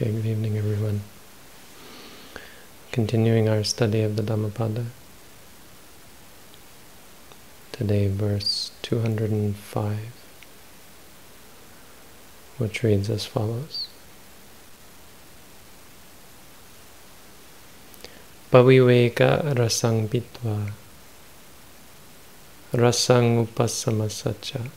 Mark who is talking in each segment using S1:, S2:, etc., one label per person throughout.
S1: Okay, good evening, everyone. Continuing our study of the Dhammapada. Today, verse 205, which reads as follows. Paviveka rasang pitva rasang upasamasacha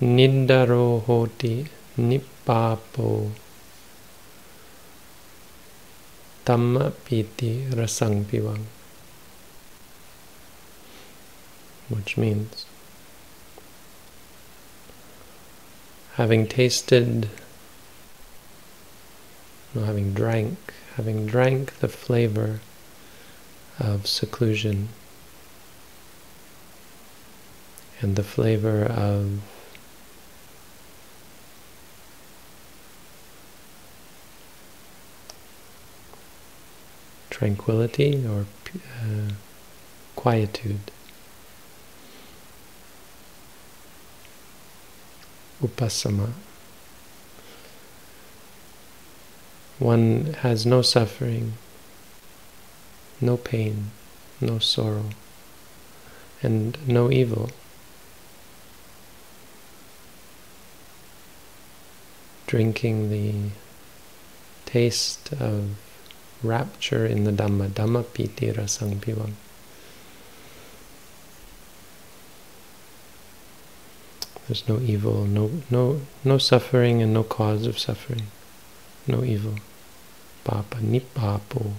S1: Nindaro hoti nippapo Dhamma piti rasang which means having tasted no, having drank having drank the flavor of seclusion and the flavor of tranquility or uh, quietude. Upasama. One has no suffering, no pain, no sorrow, and no evil. Drinking the taste of rapture in the Dhamma, Dhamma piti rasang pivang. There's no evil, no no no suffering and no cause of suffering. No evil. Papa nippapo.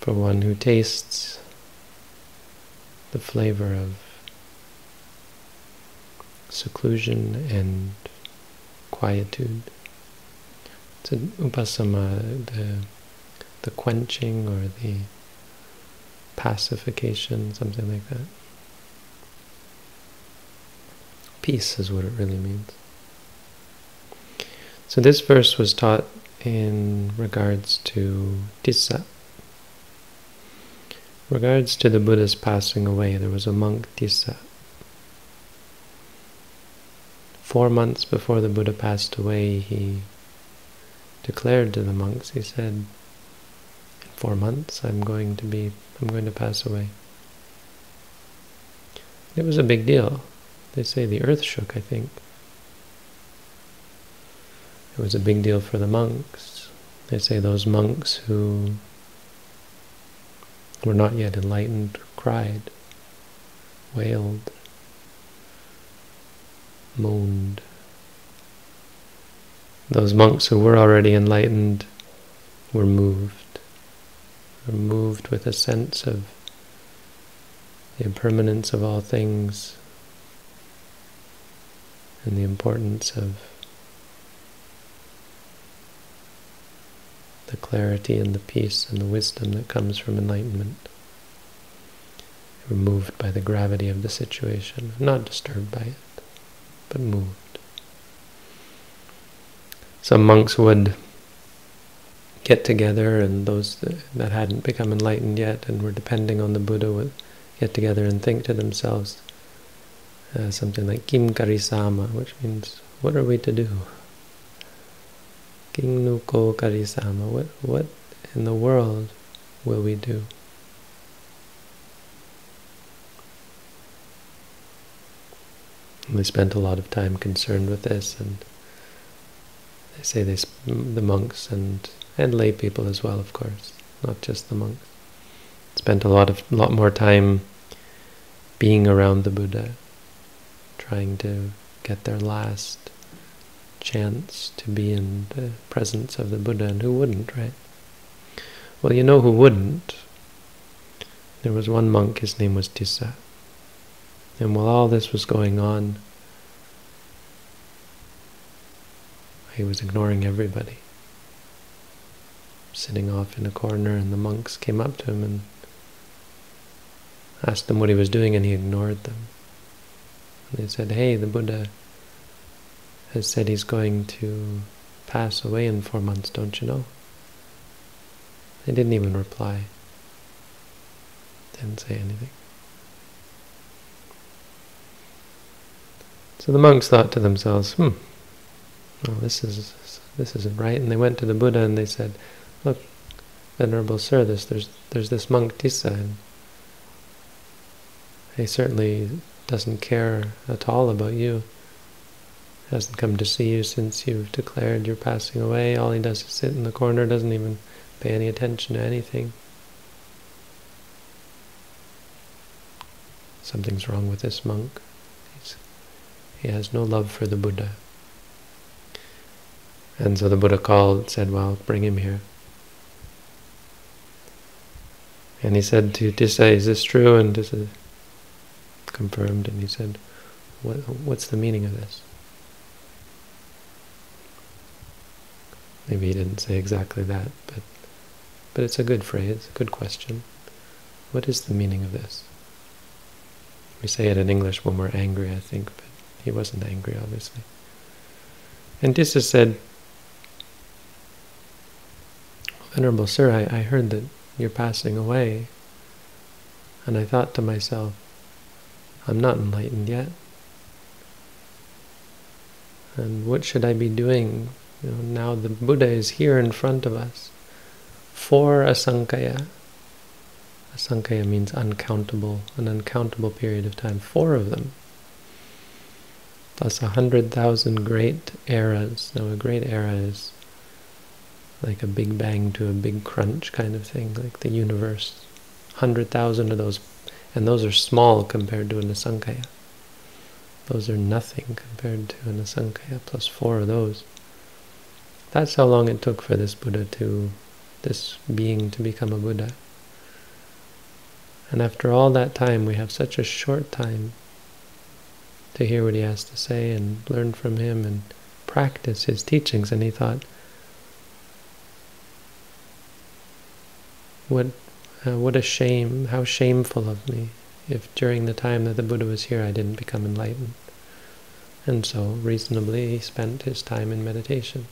S1: For one who tastes the flavor of seclusion and quietude. It's upasama, uh, the, the quenching or the pacification, something like that. Peace is what it really means. So this verse was taught in regards to Tissa. Regards to the Buddha's passing away, there was a monk Tissa. Four months before the Buddha passed away, he declared to the monks, he said, in four months I'm going to be, I'm going to pass away. It was a big deal. They say the earth shook, I think. It was a big deal for the monks. They say those monks who were not yet enlightened cried, wailed, moaned. Those monks who were already enlightened were moved, were moved with a sense of the impermanence of all things and the importance of the clarity and the peace and the wisdom that comes from enlightenment. Were moved by the gravity of the situation, not disturbed by it, but moved. Some monks would get together and those that hadn't become enlightened yet and were depending on the Buddha would get together and think to themselves uh, something like Kim Karisama, which means, what are we to do? King Nuko Karisama, what, what in the world will we do? They spent a lot of time concerned with this and they say this, the monks and and lay people as well, of course, not just the monks. Spent a lot of lot more time being around the Buddha, trying to get their last chance to be in the presence of the Buddha, and who wouldn't, right? Well, you know who wouldn't. There was one monk, his name was Tissa. And while all this was going on, He was ignoring everybody. Sitting off in a corner, and the monks came up to him and asked him what he was doing, and he ignored them. And they said, Hey, the Buddha has said he's going to pass away in four months, don't you know? They didn't even reply. Didn't say anything. So the monks thought to themselves, hmm, well, this is this isn't right. And they went to the Buddha and they said, look, Venerable Sir, there's, there's, there's this monk Tissa, and he certainly doesn't care at all about you. Hasn't come to see you since you've declared you're passing away. All he does is sit in the corner, doesn't even pay any attention to anything. Something's wrong with this monk. He's, he has no love for the Buddha. And so the Buddha called, said, well, bring him here. And he said to Tissa, is this true? And Tissa confirmed, and he said, what, what's the meaning of this? Maybe he didn't say exactly that, but but it's a good phrase, a good question. What is the meaning of this? We say it in English when we're angry, I think, but he wasn't angry, obviously. And Tissa said, Venerable Sir, I, I heard that you're passing away. And I thought to myself, I'm not enlightened yet. And what should I be doing? You know, now the Buddha is here in front of us. Four asankaya. Asankaya means uncountable, an uncountable period of time. Four of them. Plus a hundred thousand great eras. Now a great era is like a big bang to a big crunch kind of thing, like the universe. Hundred thousand of those, and those are small compared to an asankhaya. Those are nothing compared to an asankhaya, plus four of those. That's how long it took for this Buddha to, this being to become a Buddha. And after all that time, we have such a short time to hear what he has to say and learn from him and practice his teachings. And he thought, What, uh, what a shame, how shameful of me if during the time that the Buddha was here I didn't become enlightened. And so, reasonably, he spent his time in meditation.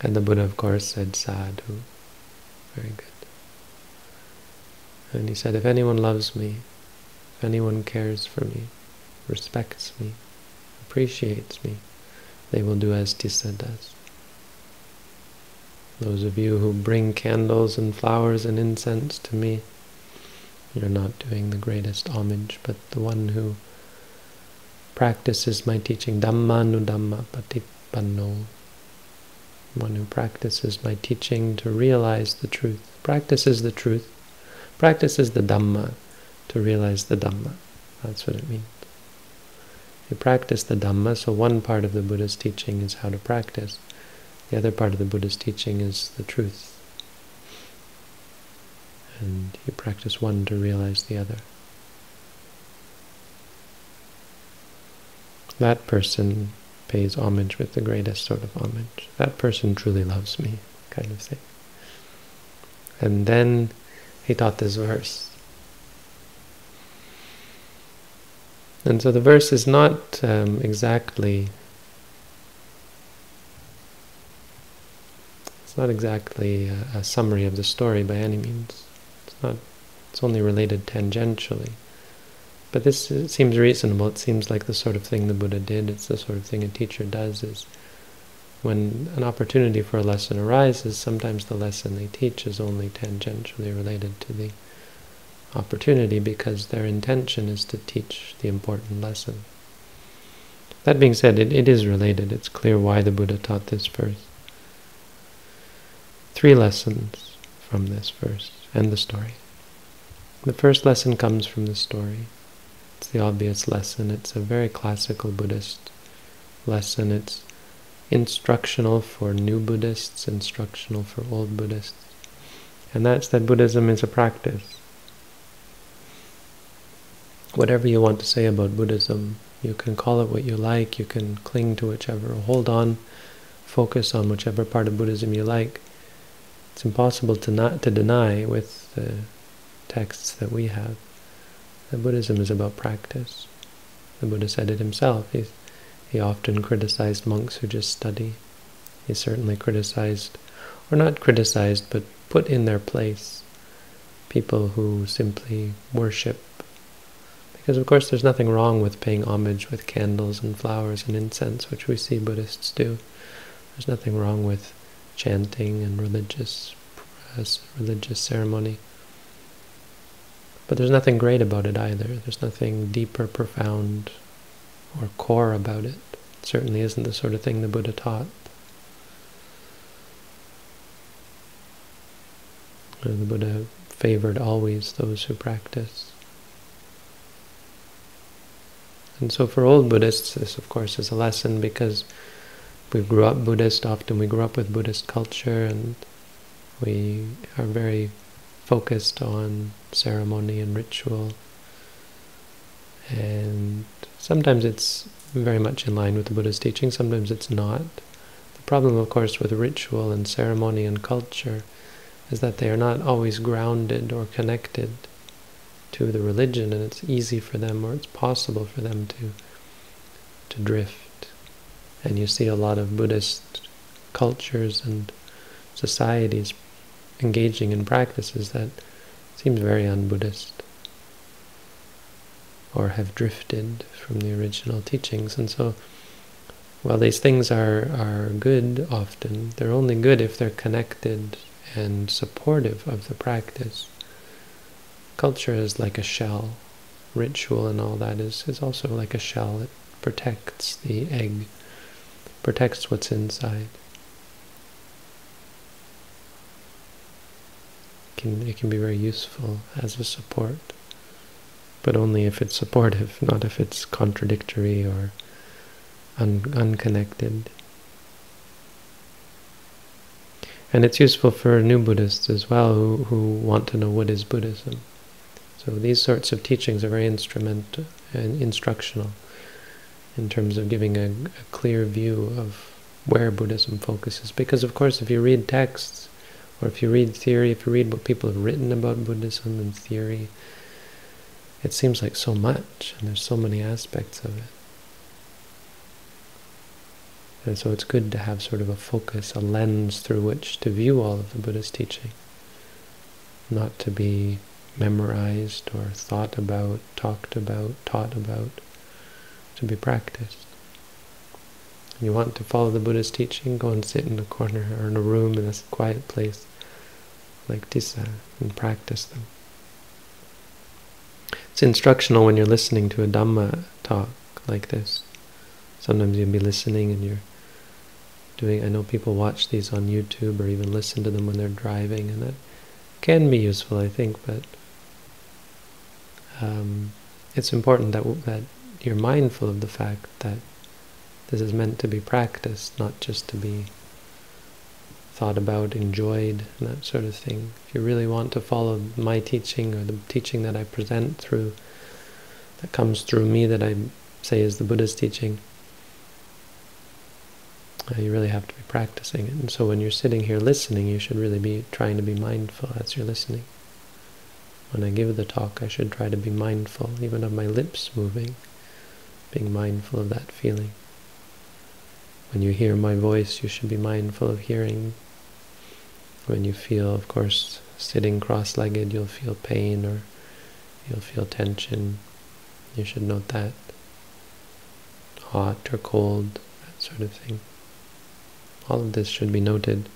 S1: And the Buddha, of course, said sadhu. Very good. And he said, if anyone loves me, if anyone cares for me, respects me, appreciates me, they will do as Tissa does. Those of you who bring candles and flowers and incense to me, you're not doing the greatest homage, but the one who practices my teaching, Dhamma Dhamma Patipanno, one who practices my teaching to realize the truth, practices the truth, practices the Dhamma to realize the Dhamma. That's what it means. You practice the Dhamma, so one part of the Buddha's teaching is how to practice. The other part of the Buddha's teaching is the truth. And you practice one to realize the other. That person pays homage with the greatest sort of homage. That person truly loves me, kind of thing. And then he taught this verse. And so the verse is not um, exactly It's not exactly a, a summary of the story by any means. It's not. It's only related tangentially. But this seems reasonable. It seems like the sort of thing the Buddha did. It's the sort of thing a teacher does. Is when an opportunity for a lesson arises, sometimes the lesson they teach is only tangentially related to the opportunity because their intention is to teach the important lesson. That being said, it, it is related. It's clear why the Buddha taught this first three lessons from this verse and the story. The first lesson comes from the story. It's the obvious lesson. It's a very classical Buddhist lesson. It's instructional for new Buddhists, instructional for old Buddhists. And that's that Buddhism is a practice. Whatever you want to say about Buddhism, you can call it what you like, you can cling to whichever, hold on, focus on whichever part of Buddhism you like. It's impossible to not to deny with the texts that we have that Buddhism is about practice. The Buddha said it himself. He, he often criticized monks who just study. He certainly criticized, or not criticized, but put in their place people who simply worship Because of course there's nothing wrong with paying homage with candles and flowers and incense, which we see Buddhists do. There's nothing wrong with chanting and religious religious ceremony. But there's nothing great about it either. There's nothing deeper, profound or core about it. it certainly isn't the sort of thing the Buddha taught. The Buddha favored always those who practice. And so for old Buddhists, this of course is a lesson because we grew up Buddhist, often we grew up with Buddhist culture and we are very focused on ceremony and ritual. And sometimes it's very much in line with the Buddha's teaching, sometimes it's not. The problem, of course, with ritual and ceremony and culture is that they are not always grounded or connected to the religion, and it's easy for them, or it's possible for them to to drift. And you see a lot of Buddhist cultures and societies engaging in practices that seems very un-Buddhist or have drifted from the original teachings. And so while these things are, are good often, they're only good if they're connected and supportive of the practice. Culture is like a shell. Ritual and all that is, is also like a shell. It protects the egg, protects what's inside. Can, it can be very useful as a support, but only if it's supportive, not if it's contradictory or un unconnected. And it's useful for new Buddhists as well who, who want to know what is Buddhism. So these sorts of teachings are very instrumental and instructional in terms of giving a, a clear view of where Buddhism focuses. Because of course if you read texts, or if you read theory, if you read what people have written about Buddhism and theory, it seems like so much, and there's so many aspects of it. And so it's good to have sort of a focus, a lens through which to view all of the Buddha's teaching. Not to be memorized or thought about, talked about, taught about, to be practiced. You want to follow the Buddha's teaching, go and sit in a corner or in a room in a quiet place like Tissa and practice them. It's instructional when you're listening to a Dhamma talk like this. Sometimes you'll be listening and you're doing, I know people watch these on YouTube or even listen to them when they're driving, and that can be useful, I think, but um, it's important that, that you're mindful of the fact that this is meant to be practiced, not just to be thought about, enjoyed, and that sort of thing. If you really want to follow my teaching or the teaching that I present through, that comes through me that I say is the Buddha's teaching, uh, you really have to be practicing it. And so when you're sitting here listening, you should really be trying to be mindful as you're listening. When I give the talk, I should try to be mindful, even of my lips moving, being mindful of that feeling. When you hear my voice, you should be mindful of hearing. When you feel, of course, sitting cross-legged, you'll feel pain or you'll feel tension. You should note that. Hot or cold, that sort of thing. All of this should be noted.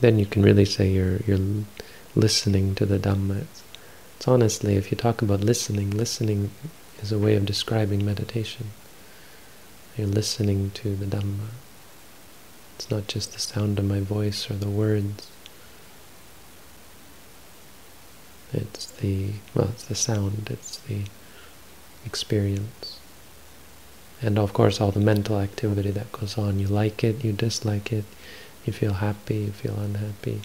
S1: Then you can really say you're you're listening to the Dhamma. It's, it's honestly, if you talk about listening, listening is a way of describing meditation. You're listening to the Dhamma. It's not just the sound of my voice or the words. It's the, well, it's the sound, it's the experience and of course all the mental activity that goes on. You like it, you dislike it, you feel happy, you feel unhappy,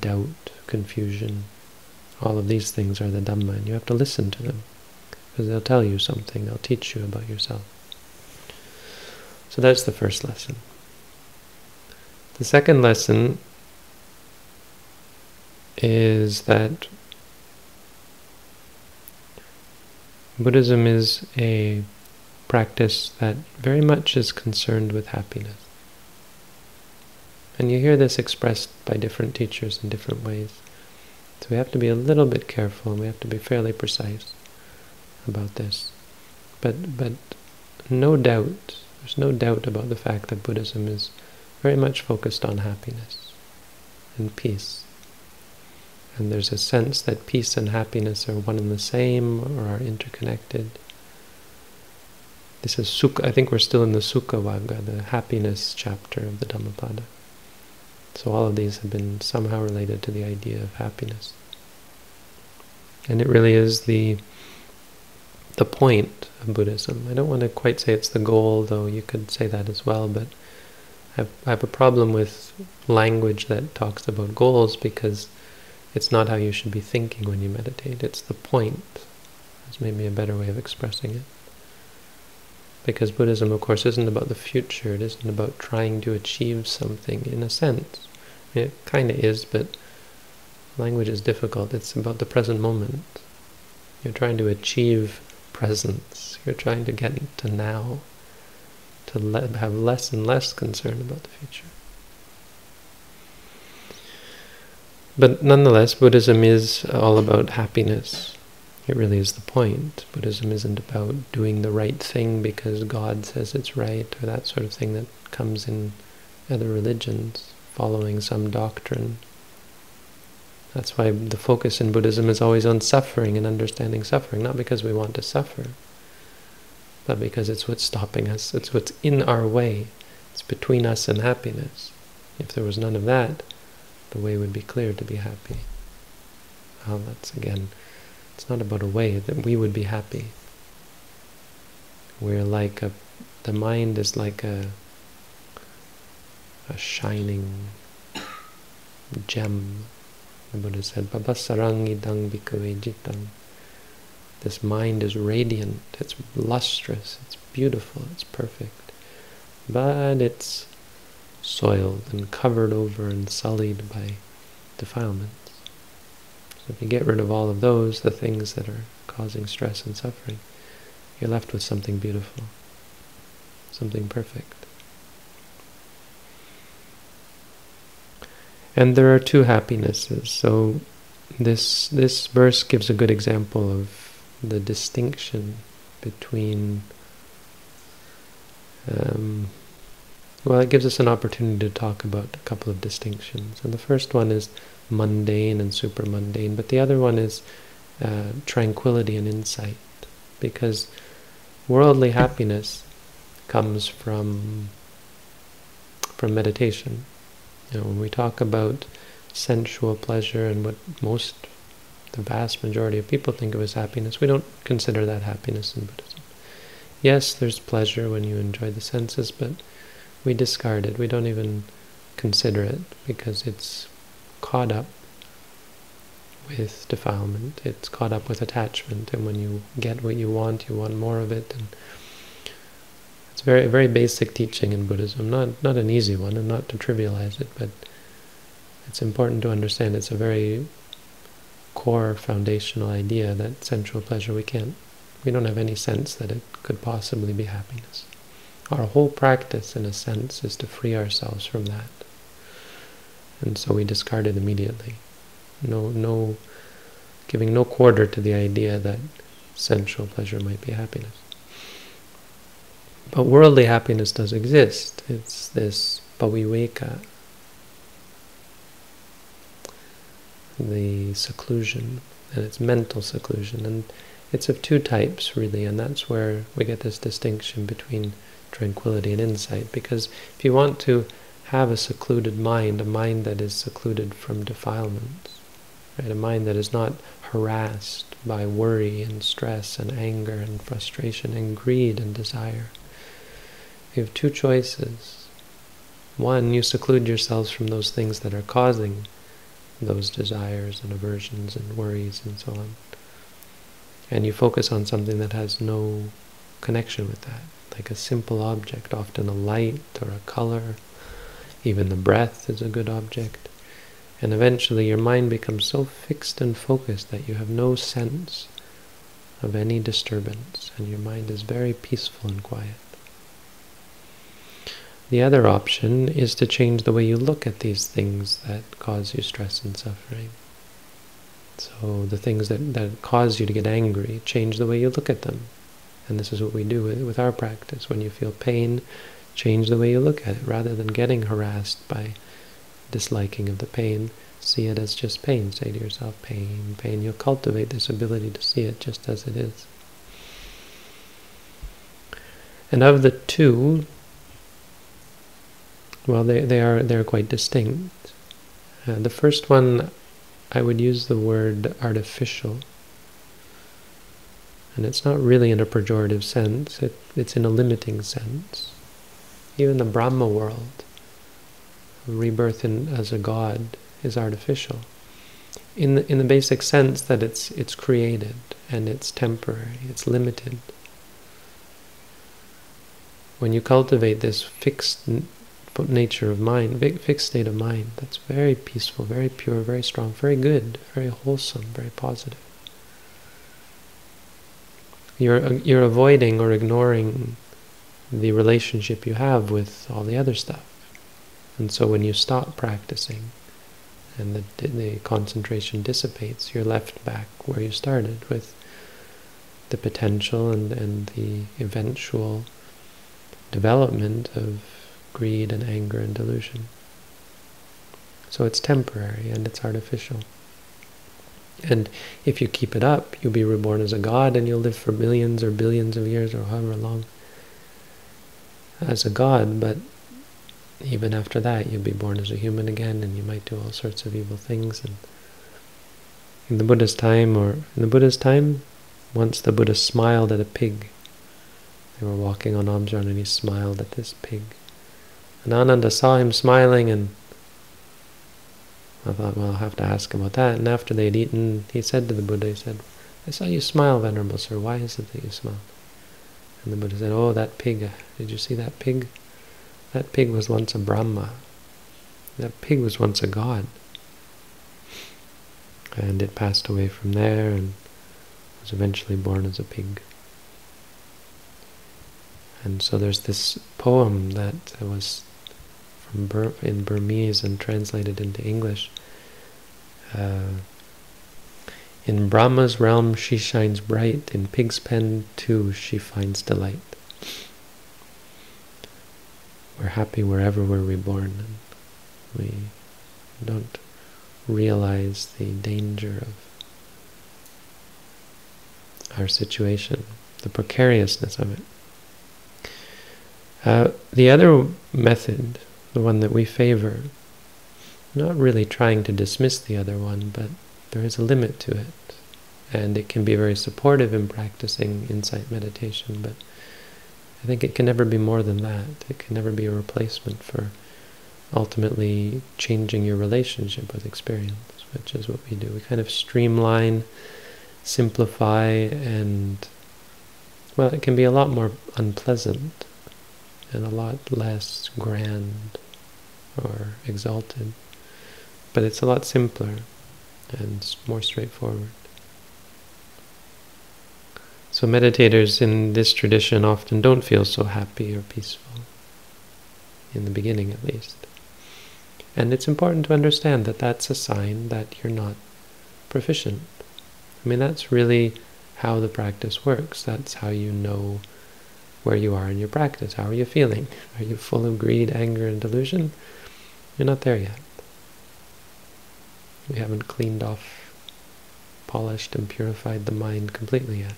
S1: doubt, confusion. All of these things are the Dhamma, and you have to listen to them, because they'll tell you something, they'll teach you about yourself. So that's the first lesson. The second lesson is that Buddhism is a practice that very much is concerned with happiness. And you hear this expressed by different teachers in different ways. So we have to be a little bit careful and we have to be fairly precise about this. But, but no doubt, there's no doubt about the fact that Buddhism is very much focused on happiness and peace. And there's a sense that peace and happiness are one and the same or are interconnected. This is Sukha, I think we're still in the Sukha Vagga, the happiness chapter of the Dhammapada. So all of these have been somehow related to the idea of happiness. And it really is the the point of Buddhism. I don't want to quite say it's the goal, though you could say that as well, but I have, I have a problem with language that talks about goals because it's not how you should be thinking when you meditate. It's the point. That's maybe a better way of expressing it. Because Buddhism, of course, isn't about the future. It isn't about trying to achieve something in a sense. I mean, it kind of is, but language is difficult. It's about the present moment. You're trying to achieve presence. You're trying to get to now, to have less and less concern about the future. But nonetheless, Buddhism is all about happiness. It really is the point. Buddhism isn't about doing the right thing because God says it's right, or that sort of thing that comes in other religions, following some doctrine. That's why the focus in Buddhism is always on suffering and understanding suffering, not because we want to suffer, but because it's what's stopping us, it's what's in our way, it's between us and happiness. If there was none of that, the way would be clear to be happy. Well, that's again, it's not about a way, that we would be happy. We're like a, the mind is like a, a shining gem the Buddha said, Babasarangidang bhikkhave jitang. This mind is radiant, it's lustrous, it's beautiful, it's perfect. But it's soiled and covered over and sullied by defilements. So if you get rid of all of those, the things that are causing stress and suffering, you're left with something beautiful, something perfect. And there are two happinesses. So this this verse gives a good example of the distinction between um, well, it gives us an opportunity to talk about a couple of distinctions. And the first one is mundane and super mundane, but the other one is uh, tranquility and insight, because worldly happiness comes from from meditation. You know, when we talk about sensual pleasure and what most, the vast majority of people think of as happiness, we don't consider that happiness in Buddhism. Yes, there's pleasure when you enjoy the senses, but we discard it. We don't even consider it because it's caught up with defilement. It's caught up with attachment, and when you get what you want, you want more of it, and it's very very basic teaching in Buddhism, not not an easy one, and not to trivialize it, but it's important to understand it's a very core foundational idea that sensual pleasure we can't we don't have any sense that it could possibly be happiness. Our whole practice, in a sense, is to free ourselves from that. And so we discard it immediately. No, no, giving no quarter to the idea that sensual pleasure might be happiness. But worldly happiness does exist. It's this paviveka, the seclusion, and it's mental seclusion. And it's of two types, really, and that's where we get this distinction between tranquility and insight. Because if you want to have a secluded mind, a mind that is secluded from defilements, right, a mind that is not harassed by worry and stress and anger and frustration and greed and desire, you have two choices. One, you seclude yourselves from those things that are causing those desires and aversions and worries and so on. And you focus on something that has no connection with that, like a simple object, often a light or a color. Even the breath is a good object. And eventually your mind becomes so fixed and focused that you have no sense of any disturbance, and your mind is very peaceful and quiet. The other option is to change the way you look at these things that cause you stress and suffering. So the things that, that cause you to get angry, change the way you look at them. And this is what we do with, with our practice. When you feel pain, change the way you look at it. Rather than getting harassed by disliking of the pain, see it as just pain. Say to yourself, pain, pain. You'll cultivate this ability to see it just as it is. And of the two, well, they, they are they're quite distinct. Uh, the first one, I would use the word artificial. And it's not really in a pejorative sense, it, it's in a limiting sense. Even the Brahma world, rebirth in, as a god, is artificial. In the, in the basic sense that it's, it's created and it's temporary, it's limited. When you cultivate this fixed nature of mind, fixed state of mind, that's very peaceful, very pure, very strong, very good, very wholesome, very positive. You're, uh, you're avoiding or ignoring the relationship you have with all the other stuff. And so when you stop practicing and the, the concentration dissipates, you're left back where you started with the potential and, and the eventual development of greed and anger and delusion. So it's temporary and it's artificial. And if you keep it up, you'll be reborn as a god and you'll live for millions or billions of years or however long as a god, but even after that you'll be born as a human again and you might do all sorts of evil things. And in the Buddha's time, or in the Buddha's time, once the Buddha smiled at a pig. They were walking on Amjan and he smiled at this pig. And Ananda saw him smiling and I thought, well, I'll have to ask him about that. And after they had eaten, he said to the Buddha, he said, I saw you smile, Venerable Sir. Why is it that you smile? And the Buddha said, oh, that pig. Did you see that pig? That pig was once a Brahma. That pig was once a god. And it passed away from there and was eventually born as a pig. And so there's this poem that was from Bur in Burmese and translated into English. Uh, in Brahma's realm she shines bright, in pig's pen too she finds delight. We're happy wherever we're reborn. And we don't realize the danger of our situation, the precariousness of it. Uh, the other method the one that we favor. Not really trying to dismiss the other one, but there is a limit to it. And it can be very supportive in practicing insight meditation, but I think it can never be more than that. It can never be a replacement for ultimately changing your relationship with experience, which is what we do. We kind of streamline, simplify, and, well, it can be a lot more unpleasant and a lot less grand or exalted. But it's a lot simpler and more straightforward. So meditators in this tradition often don't feel so happy or peaceful, in the beginning at least. And it's important to understand that that's a sign that you're not proficient. I mean, that's really how the practice works. That's how you know where you are in your practice. How are you feeling? Are you full of greed, anger, and delusion? You're not there yet. We haven't cleaned off, polished and purified the mind completely yet.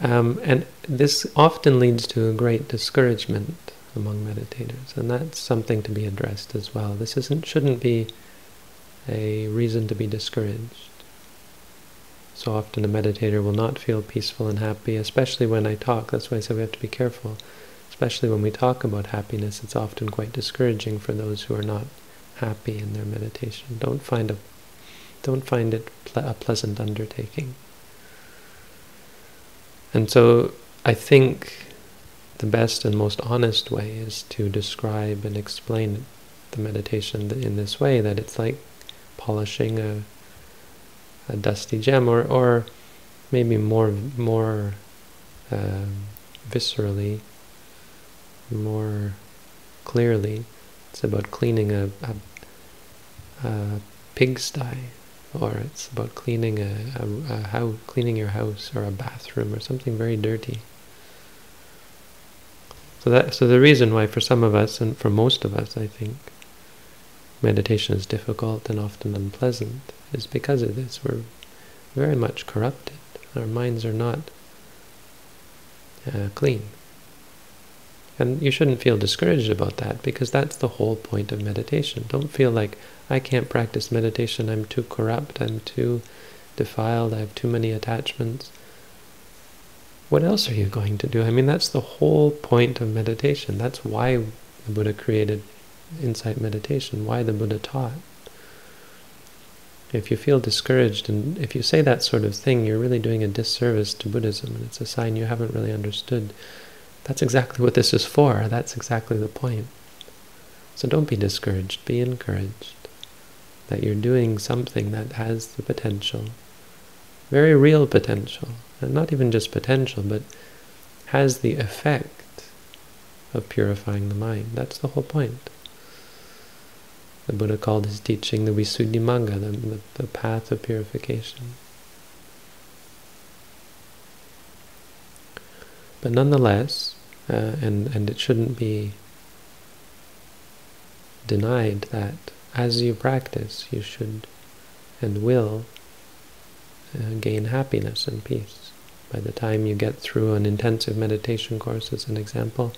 S1: Um, and this often leads to a great discouragement among meditators, and that's something to be addressed as well. This isn't shouldn't be a reason to be discouraged. So often a meditator will not feel peaceful and happy, especially when I talk. That's why I say we have to be careful especially when we talk about happiness, it's often quite discouraging for those who are not happy in their meditation. Don't find a, don't find it ple a pleasant undertaking. And so, I think the best and most honest way is to describe and explain the meditation in this way that it's like polishing a a dusty gem, or or maybe more more uh, viscerally more clearly. It's about cleaning a, a a pigsty, or it's about cleaning a, a, a house, cleaning your house or a bathroom or something very dirty. So that so the reason why for some of us and for most of us, I think, meditation is difficult and often unpleasant is because of this. We're very much corrupted. Our minds are not uh, clean. And you shouldn't feel discouraged about that because that's the whole point of meditation. Don't feel like I can't practice meditation, I'm too corrupt, I'm too defiled, I have too many attachments. What else are you going to do? I mean, that's the whole point of meditation. That's why the Buddha created insight meditation, why the Buddha taught. If you feel discouraged and if you say that sort of thing, you're really doing a disservice to Buddhism and it's a sign you haven't really understood. That's exactly what this is for. That's exactly the point. So don't be discouraged. Be encouraged that you're doing something that has the potential, very real potential, and not even just potential, but has the effect of purifying the mind. That's the whole point. The Buddha called his teaching the Visuddhimagga, the, the, the path of purification. But nonetheless, uh, and, and it shouldn't be denied that as you practice, you should and will uh, gain happiness and peace. By the time you get through an intensive meditation course, as an example,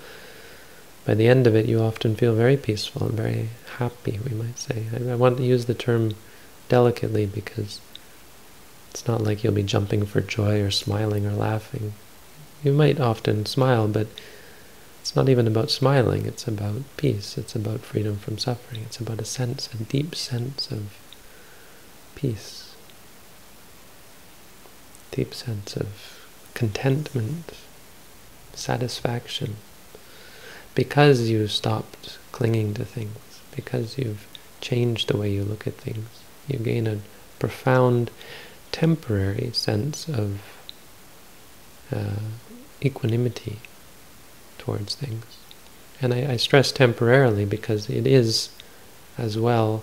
S1: by the end of it, you often feel very peaceful and very happy, we might say. I, I want to use the term delicately because it's not like you'll be jumping for joy or smiling or laughing. You might often smile, but it's not even about smiling. It's about peace. It's about freedom from suffering. It's about a sense, a deep sense of peace. Deep sense of contentment, satisfaction because you stopped clinging to things, because you've changed the way you look at things, you gain a profound, temporary sense of uh, equanimity towards things. And I, I, stress temporarily because it is, as well,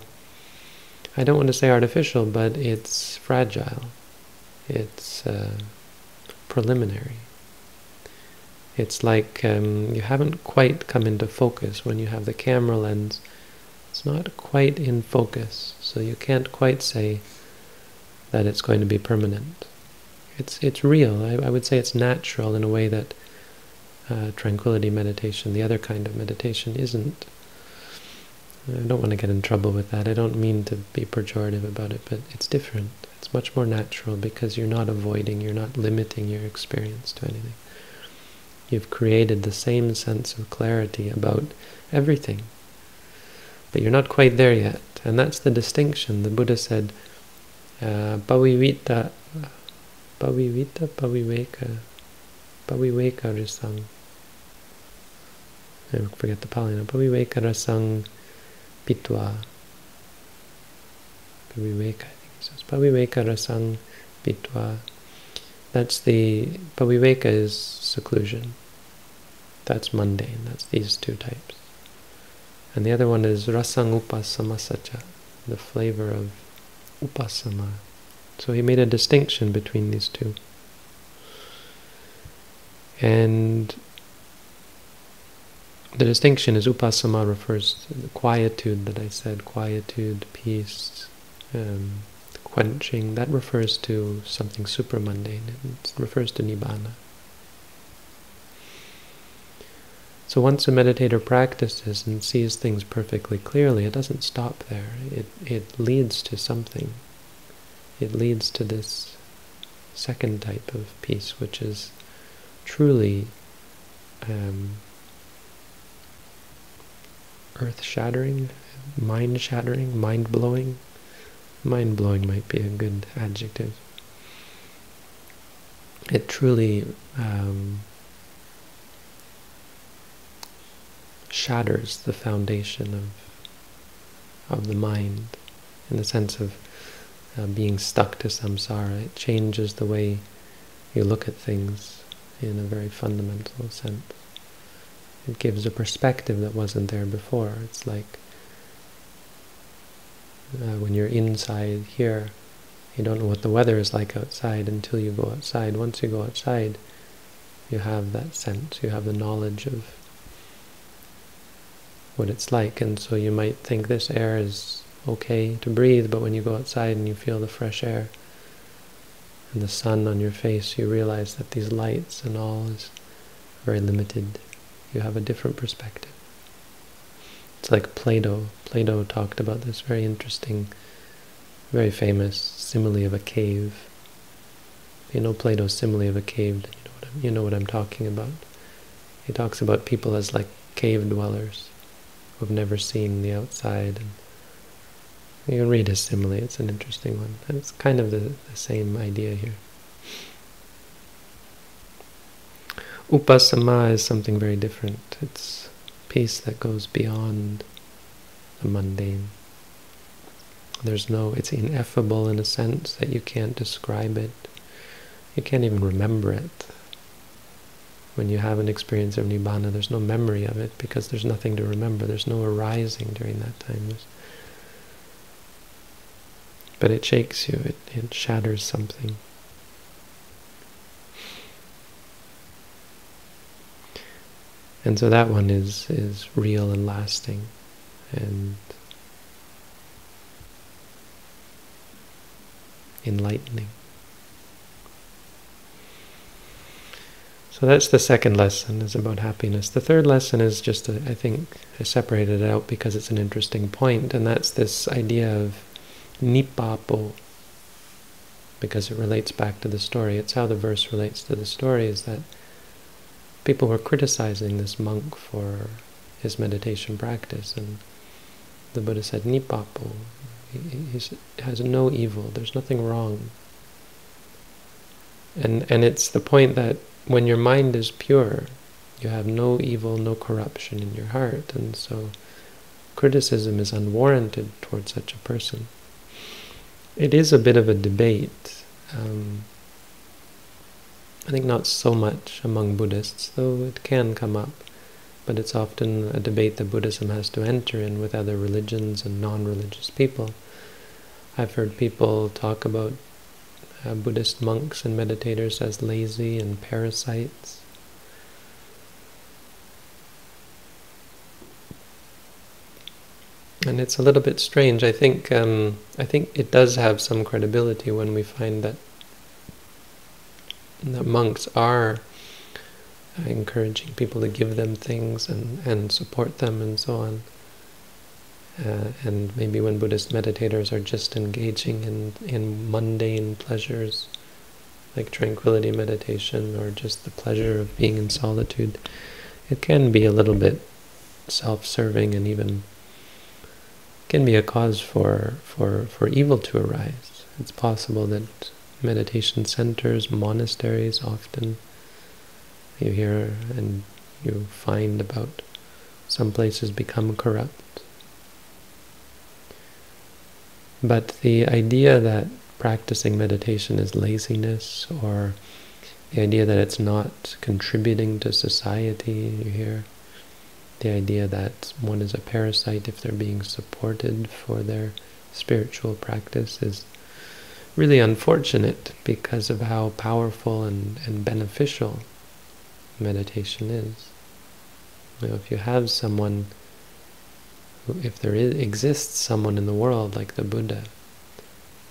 S1: I don't want to say artificial, but it's fragile. It's uh, preliminary. It's like um, you haven't quite come into focus when you have the camera lens. It's not quite in focus, so you can't quite say that it's going to be permanent. It's it's real. I, I would say it's natural in a way that uh, tranquility meditation, the other kind of meditation, isn't. I don't want to get in trouble with that. I don't mean to be pejorative about it, but it's different. It's much more natural because you're not avoiding, you're not limiting your experience to anything. You've created the same sense of clarity about everything. But you're not quite there yet. And that's the distinction. The Buddha said, uh, Pavivita, Paviveka, Paviveka Rasang. I forget the Pali now. Paviveka Rasang Pitwa. Paviveka, I think he says. Paviveka Rasang Pitwa. That's the, Paviveka is seclusion. That's mundane. That's these two types. And the other one is rasang upasamasacha, the flavor of upasama. So he made a distinction between these two. And the distinction is upasama refers to the quietude that I said, quietude, peace, um, quenching. That refers to something supramundane. It refers to nibbana. So once a meditator practices and sees things perfectly clearly, it doesn't stop there. It, it leads to something. It leads to this second type of peace, which is truly um, earth-shattering, mind-shattering, mind-blowing. Mind-blowing might be a good adjective. It truly um, shatters the foundation of of the mind in the sense of uh, being stuck to samsara. It changes the way you look at things in a very fundamental sense. It gives a perspective that wasn't there before. It's like Uh, when you're inside here, you don't know what the weather is like outside until you go outside. Once you go outside, you have that sense, you have the knowledge of what it's like. And so you might think this air is okay to breathe, but when you go outside and you feel the fresh air and the sun on your face, you realize that these lights and all is very limited. You have a different perspective. It's like Plato. Plato talked about this very interesting, very famous simile of a cave. You know Plato's simile of a cave, you know what I'm, you know what I'm talking about. He talks about people as like cave dwellers who have never seen the outside. And you can read his simile, it's an interesting one. And it's kind of the, the same idea here. Upasama is something very different. It's peace that goes beyond the mundane. There's no, it's ineffable in a sense that you can't describe it. You can't even remember it. When you have an experience of Nibbana, there's no memory of it because there's nothing to remember. There's no arising during that time. There's, but it shakes you, it, it shatters something. And so that one is, is real and lasting. And enlightening. So that's the second lesson, is about happiness. The third lesson is just, a, I think, I separated it out because it's an interesting point, and that's this idea of nippapo, because it relates back to the story. It's how the verse relates to the story, is that people were criticizing this monk for his meditation practice, and the Buddha said, Nippapo, he has no evil, there's nothing wrong. And, and it's the point that when your mind is pure, you have no evil, no corruption in your heart, and so criticism is unwarranted towards such a person. It is a bit of a debate. Um, I think not so much among Buddhists, though it can come up, but it's often a debate that Buddhism has to enter in with other religions and non-religious people. I've heard people talk about uh, Buddhist monks and meditators as lazy and parasites. And it's a little bit strange. I think um, I think it does have some credibility when we find that that monks are encouraging people to give them things and, and support them and so on. Uh, and maybe when Buddhist meditators are just engaging in, in mundane pleasures, like tranquility meditation or just the pleasure of being in solitude, it can be a little bit self-serving and even can be a cause for, for, for evil to arise. It's possible that meditation centers, monasteries often you hear and you find about some places become corrupt. But the idea that practicing meditation is laziness or the idea that it's not contributing to society, you hear the idea that one is a parasite if they're being supported for their spiritual practice is really unfortunate because of how powerful and, and beneficial meditation is. You know, if you have someone, if there is, exists someone in the world like the Buddha,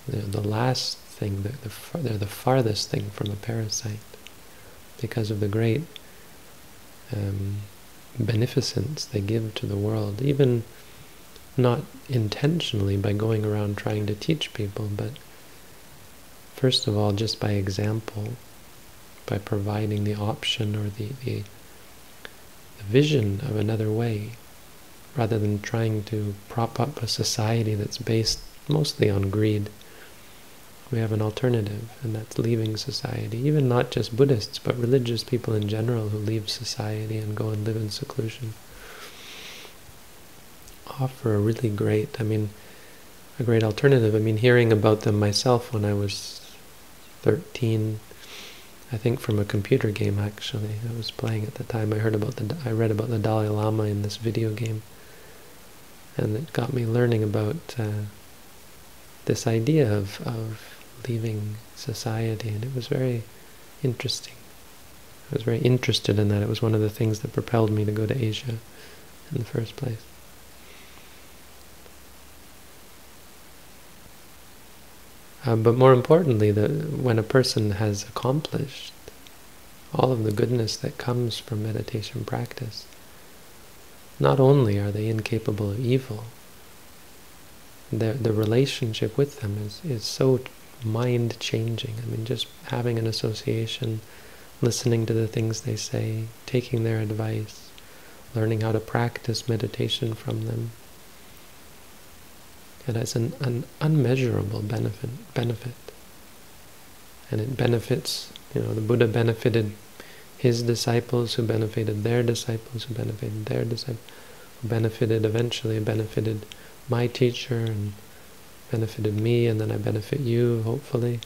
S1: you know, the last thing, the, the they're the farthest thing from a parasite because of the great um, beneficence they give to the world, even not intentionally by going around trying to teach people, but First of all, just by example, by providing the option or the, the, the vision of another way, rather than trying to prop up a society that's based mostly on greed. We have an alternative, and that's leaving society. Even not just Buddhists, but religious people in general who leave society and go and live in seclusion. Offer a really great, I mean, a great alternative. I mean, hearing about them myself when I was 13, I think from a computer game actually I was playing at the time. I heard about the I read about the Dalai Lama in this video game, and it got me learning about uh, this idea of, of leaving society, and it was very interesting. I was very interested in that. It was one of the things that propelled me to go to Asia in the first place. Uh, but more importantly, the, when a person has accomplished all of the goodness that comes from meditation practice, not only are they incapable of evil, the, the relationship with them is, is so mind-changing. I mean, just having an association, listening to the things they say, taking their advice, learning how to practice meditation from them, it has an, an unmeasurable benefit, benefit. And it benefits, you know, the Buddha benefited his disciples who benefited their disciples who benefited their disciples who benefited eventually benefited my teacher and benefited me and then I benefit you hopefully and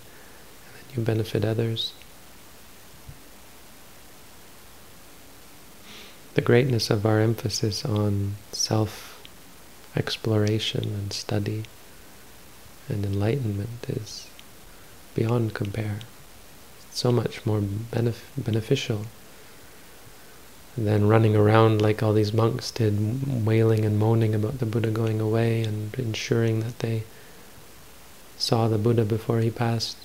S1: then you benefit others. The greatness of our emphasis on self exploration and study and enlightenment is beyond compare. It's so much more benef beneficial than running around like all these monks did, wailing and moaning about the Buddha going away and ensuring that they saw the Buddha before he passed.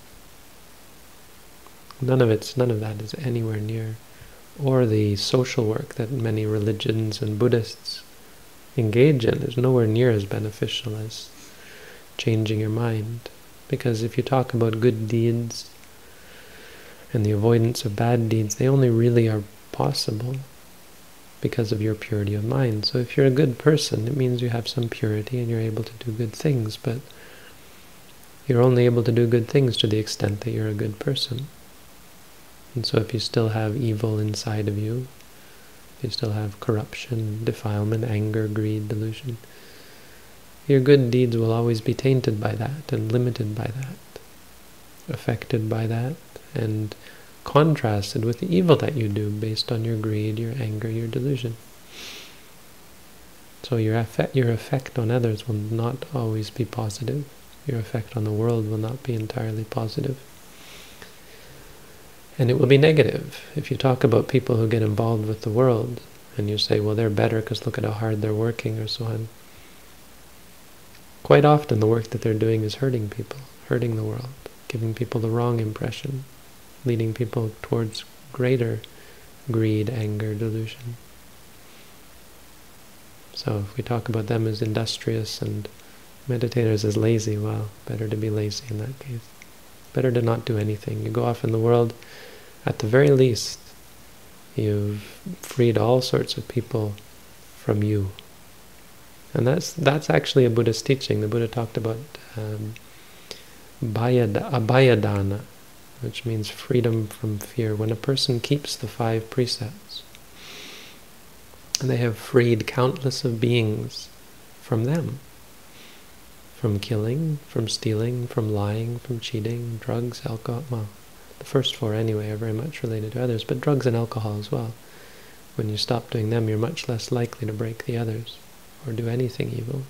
S1: None of it's none of that is anywhere near, or the social work that many religions and Buddhists engage in is nowhere near as beneficial as changing your mind. Because if you talk about good deeds and the avoidance of bad deeds, they only really are possible because of your purity of mind. So if you're a good person, it means you have some purity and you're able to do good things, but you're only able to do good things to the extent that you're a good person. And so if you still have evil inside of you, if you still have corruption, defilement, anger, greed, delusion. Your good deeds will always be tainted by that and limited by that, affected by that, and contrasted with the evil that you do based on your greed, your anger, your delusion. So your effect, your effect on others will not always be positive. Your effect on the world will not be entirely positive. And it will be negative. If you talk about people who get involved with the world, and you say, well, they're better because look at how hard they're working, or so on. Quite often the work that they're doing is hurting people, hurting the world, giving people the wrong impression, leading people towards greater greed, anger, delusion. So if we talk about them as industrious and meditators as lazy, well, better to be lazy in that case. Better to not do anything. You go off in the world, at the very least, you've freed all sorts of people from you. And that's that's actually a Buddhist teaching. The Buddha talked about um, abhayadana, which means freedom from fear. When a person keeps the five precepts, and they have freed countless of beings from them. From killing, from stealing, from lying, from cheating, drugs, alcohol, well, the first four, anyway, are very much related to others, but drugs and alcohol as well. When you stop doing them, you're much less likely to break the others or do anything evil.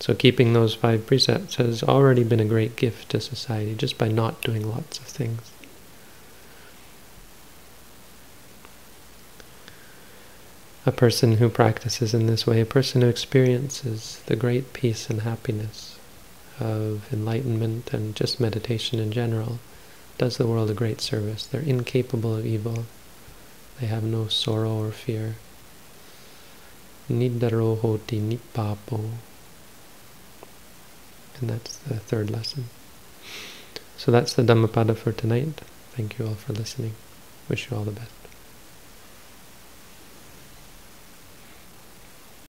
S1: So keeping those five precepts has already been a great gift to society just by not doing lots of things. A person who practices in this way, a person who experiences the great peace and happiness of enlightenment and just meditation in general, does the world a great service. They're incapable of evil. They have no sorrow or fear. Niddaro hoti nippapo. And that's the third lesson. So that's the Dhammapada for tonight. Thank you all for listening. Wish you all the best.